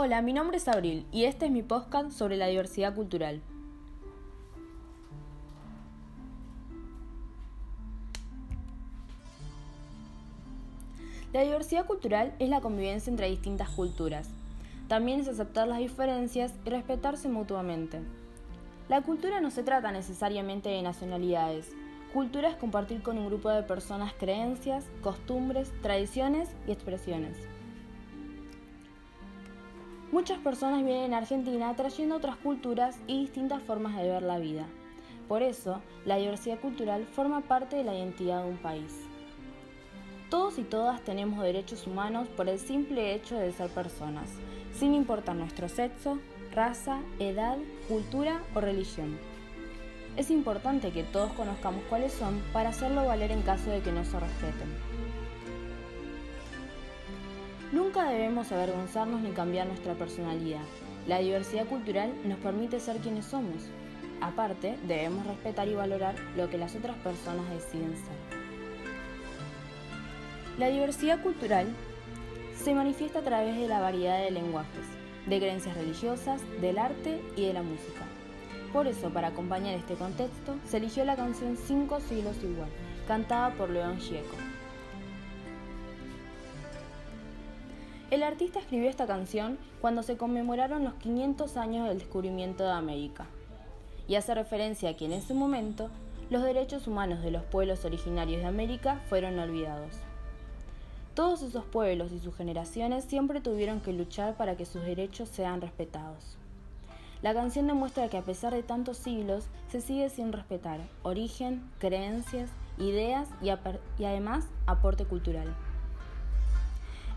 Hola, mi nombre es Abril y este es mi podcast sobre la diversidad cultural. La diversidad cultural es la convivencia entre distintas culturas. También es aceptar las diferencias y respetarse mutuamente. La cultura no se trata necesariamente de nacionalidades. Cultura es compartir con un grupo de personas creencias, costumbres, tradiciones y expresiones. Muchas personas vienen a Argentina trayendo otras culturas y distintas formas de ver la vida. Por eso, la diversidad cultural forma parte de la identidad de un país. Todos y todas tenemos derechos humanos por el simple hecho de ser personas, sin importar nuestro sexo, raza, edad, cultura o religión. Es importante que todos conozcamos cuáles son para hacerlo valer en caso de que no se respeten. Nunca debemos avergonzarnos ni cambiar nuestra personalidad. La diversidad cultural nos permite ser quienes somos. Aparte, debemos respetar y valorar lo que las otras personas deciden ser. La diversidad cultural se manifiesta a través de la variedad de lenguajes, de creencias religiosas, del arte y de la música. Por eso, para acompañar este contexto, se eligió la canción Cinco siglos igual, cantada por León Gieco. El artista escribió esta canción cuando se conmemoraron los 500 años del descubrimiento de América y hace referencia a que en ese momento los derechos humanos de los pueblos originarios de América fueron olvidados. Todos esos pueblos y sus generaciones siempre tuvieron que luchar para que sus derechos sean respetados. La canción demuestra que a pesar de tantos siglos se sigue sin respetar origen, creencias, ideas y, y además aporte cultural.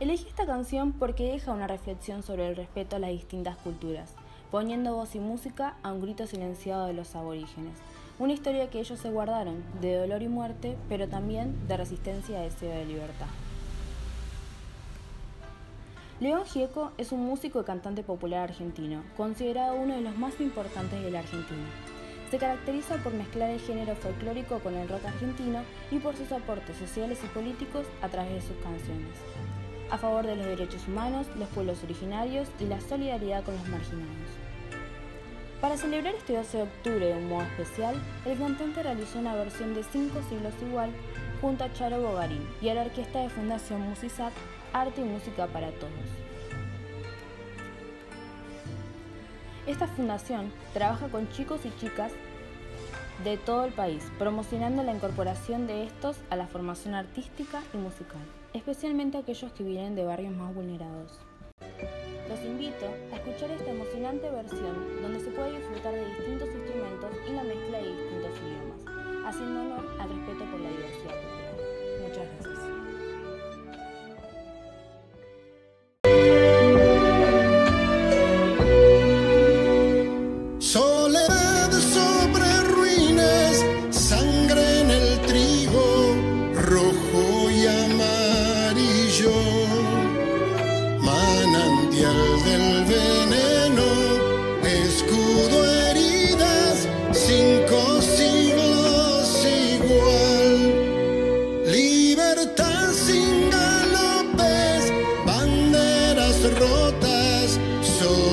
Elegí esta canción porque deja una reflexión sobre el respeto a las distintas culturas, poniendo voz y música a un grito silenciado de los aborígenes. Una historia que ellos se guardaron, de dolor y muerte, pero también de resistencia y deseo de libertad. León Gieco es un músico y cantante popular argentino, considerado uno de los más importantes de la Argentina. Se caracteriza por mezclar el género folclórico con el rock argentino y por sus aportes sociales y políticos a través de sus canciones a favor de los derechos humanos, los pueblos originarios y la solidaridad con los marginados. Para celebrar este 12 de octubre de un modo especial, el cantante realizó una versión de Cinco siglos igual junto a Charo Bogarín y a la orquesta de Fundación Musisat Arte y Música para Todos. Esta fundación trabaja con chicos y chicas de todo el país, promocionando la incorporación de estos a la formación artística y musical, especialmente aquellos que vienen de barrios más vulnerados. Los invito a escuchar esta emocionante versión donde se puede disfrutar de distintos instrumentos y la mezcla de distintos idiomas, haciendo honor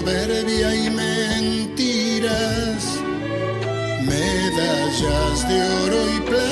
soberbia y mentiras, medallas de oro y plata